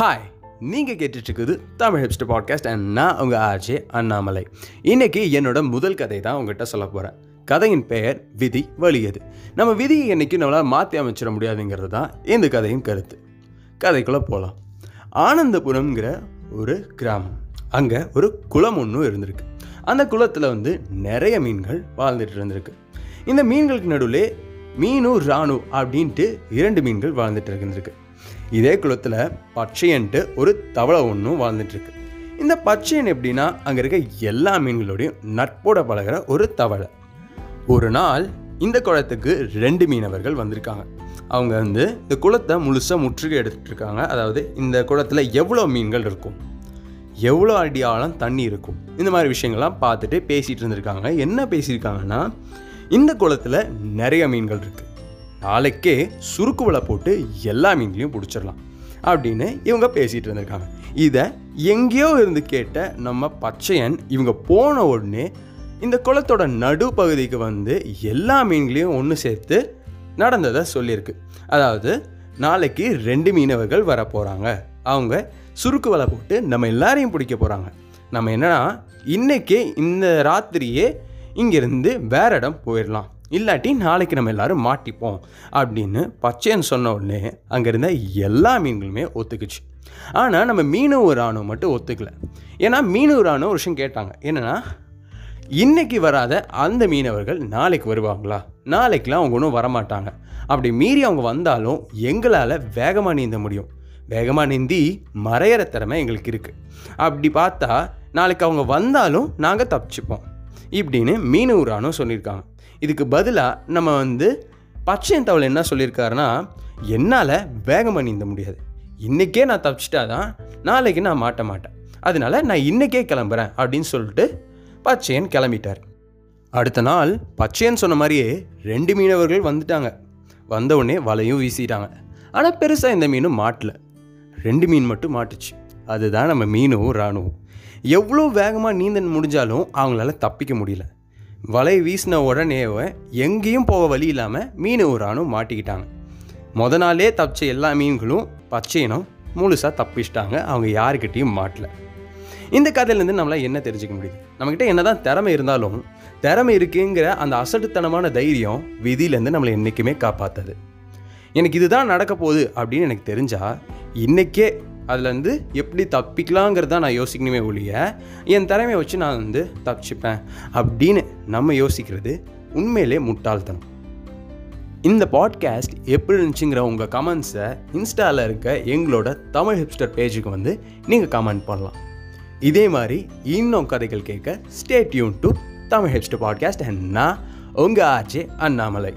Hi நீங்கள் கேட்டுட்ருக்குது Tamil hipster podcast and நான் உங்கள் ஆர்ஜே அண்ணாமலை. இன்றைக்கி என்னோட முதல் கதை தான் உங்கள்கிட்ட சொல்ல போகிறேன் கதையின் பெயர் விதி வலியது நம்ம விதியை என்றைக்கும் நம்மளால் மாற்றி அமைச்சிட முடியாதுங்கிறது தான் இந்த கதையின் கருத்து. கதைக்குள்ளே போகலாம் ஆனந்தபுரம்ங்கிற ஒரு கிராமம். அங்கே ஒரு குளம் ஒன்றும் இருந்திருக்கு. அந்த குளத்தில் வந்து நிறைய மீன்கள் வாழ்ந்துட்டு இருந்திருக்கு. இந்த மீன்களுக்கு நடுவில் மீனு ராணு அப்படின்ட்டு இரண்டு மீன்கள் வாழ்ந்துட்டு இருந்திருக்கு. இதே குளத்தில் பச்சையன்ட்டு ஒரு தவளை ஒன்றும் வாழ்ந்துட்டுருக்கு இந்த பச்சையன் எப்படின்னா அங்கே இருக்க எல்லா மீன்களோடையும் நட்போட பழகிற ஒரு தவளை. ஒரு நாள் இந்த குளத்துக்கு ரெண்டு மீனவர்கள் வந்திருக்காங்க. அவங்க வந்து இந்த குளத்தை முழுசாக முற்றுகை எடுத்துகிட்டு இருக்காங்க. அதாவது இந்த குளத்தில் எவ்வளோ மீன்கள் இருக்கும் எவ்வளோ அடி ஆழம் தண்ணி இருக்கும் இந்த மாதிரி விஷயங்கள்லாம் பார்த்துட்டு பேசிகிட்டு இருந்திருக்காங்க. என்ன பேசியிருக்காங்கன்னா இந்த குளத்தில் நிறைய மீன்கள் இருக்குது நாளைக்கே சுருக்கு வலை போட்டு எல்லா மீன்களையும் பிடிச்சிடலாம் அப்படின்னு இவங்க பேசிகிட்டு இருந்திருக்காங்க. இதை எங்கேயோ இருந்து கேட்ட நம்ம பச்சையன் இவங்க போன உடனே இந்த குளத்தோட நடுப்பகுதிக்கு வந்து எல்லா மீன்களையும் ஒன்று சேர்த்து நடந்ததை சொல்லியிருக்கு. அதாவது நாளைக்கு ரெண்டு மீனவர்கள் வர போகிறாங்க அவங்க சுருக்கு வலை போட்டு நம்ம எல்லாரையும் பிடிக்க போகிறாங்க நம்ம என்னன்னா இன்றைக்கே இந்த ராத்திரியே இங்கேருந்து வேற இடம் போயிடலாம். இல்லாட்டி நாளைக்கு நம்ம எல்லாரும் மாட்டிப்போம் அப்படின்னு பச்சைன்னு சொன்ன உடனே அங்கே இருந்த எல்லா மீன்களுமே ஒத்துக்குச்சு. ஆனால் நம்ம மீனவ ராணுவம் மட்டும் ஒத்துக்கல. ஏன்னா மீனவ ராணுவம் ஒரு விஷயம் கேட்டாங்க. என்னென்னா இன்றைக்கி வராத அந்த மீனவர்கள் நாளைக்கு வருவாங்களா? நாளைக்கெலாம் அவங்க ஒன்றும் வரமாட்டாங்க. அப்படி மீறி அவங்க வந்தாலும் எங்களால் வேகமாக நீந்த முடியும். வேகமாக நீந்தி மறையிற திறமை எங்களுக்கு இருக்குது அப்படி பார்த்தா நாளைக்கு அவங்க வந்தாலும் நாங்கள் தப்பிச்சுப்போம். இப்படின்னு மீனவரானும் சொல்லியிருக்காங்க. இதுக்கு பதிலாக நம்ம வந்து பச்சையன் தவளை என்ன சொல்லியிருக்காருன்னா என்னால் வேகமாக நீந்த முடியாது. இன்றைக்கே நான் தப்பிச்சிட்டாதான் நாளைக்கு நான் மாட்ட மாட்டேன். அதனால நான் இன்றைக்கே கிளம்புறேன் அப்படின்னு சொல்லிட்டு பச்சையன் கிளம்பிட்டார். அடுத்த நாள் பச்சையன் சொன்ன மாதிரியே ரெண்டு மீனவர்கள் வந்துட்டாங்க. வந்த உடனே வலையும் வீசிட்டாங்க. ஆனால் பெருசாக இந்த மீனும் மாட்டல. ரெண்டு மீன் மட்டும் மாட்டுச்சு. அதுதான் நம்ம மீனும் ராணுவம். எவ்வளோ வேகமாக நீந்த முடிஞ்சாலும் அவங்களால தப்பிக்க முடியல. வலை வீசின உடனேவை எங்கேயும் போக வழி இல்லாமல் மீன் ஒரு மாட்டிக்கிட்டாங்க. மொத நாளே தப்பிச்ச எல்லா மீன்களும் பச்சையினம் முழுசாக தப்பிச்சிட்டாங்க. அவங்க யாருக்கிட்டேயும் மாட்டல. இந்த கதையிலேருந்து நம்மளால் என்ன தெரிஞ்சுக்க முடியுது? நம்மக்கிட்ட என்னதான் திறமை இருந்தாலும் திறமை இருக்குங்கிற அந்த அசட்டுத்தனமான தைரியம் விதியிலேருந்து நம்மளை என்றைக்குமே காப்பாற்றாது எனக்கு இதுதான் நடக்க போகுது அப்படின்னு எனக்கு தெரிஞ்சால் இன்றைக்கே அதுலேருந்து எப்படி தப்பிக்கலாங்கிறது தான் நான் யோசிக்கணுமே ஒழிய என் திறமையை வச்சு நான் வந்து தப்பிச்சுப்பேன் அப்படின்னு நம்ம யோசிக்கிறது உண்மையிலே முட்டாள்தனம். இந்த பாட்காஸ்ட் எப்படி இருந்துச்சுங்கிற உங்கள் கமெண்ட்ஸை இன்ஸ்டாவில் இருக்க எங்களோட தமிழ் ஹிப்ஸ்டர் பேஜுக்கு வந்து நீங்கள் கமெண்ட் பண்ணலாம். இதே மாதிரி இன்னும் கதைகள் கேட்க stay tune to Tamil hipster podcast and நான் உங்கள் ஆர்ஜே அண்ணாமலை.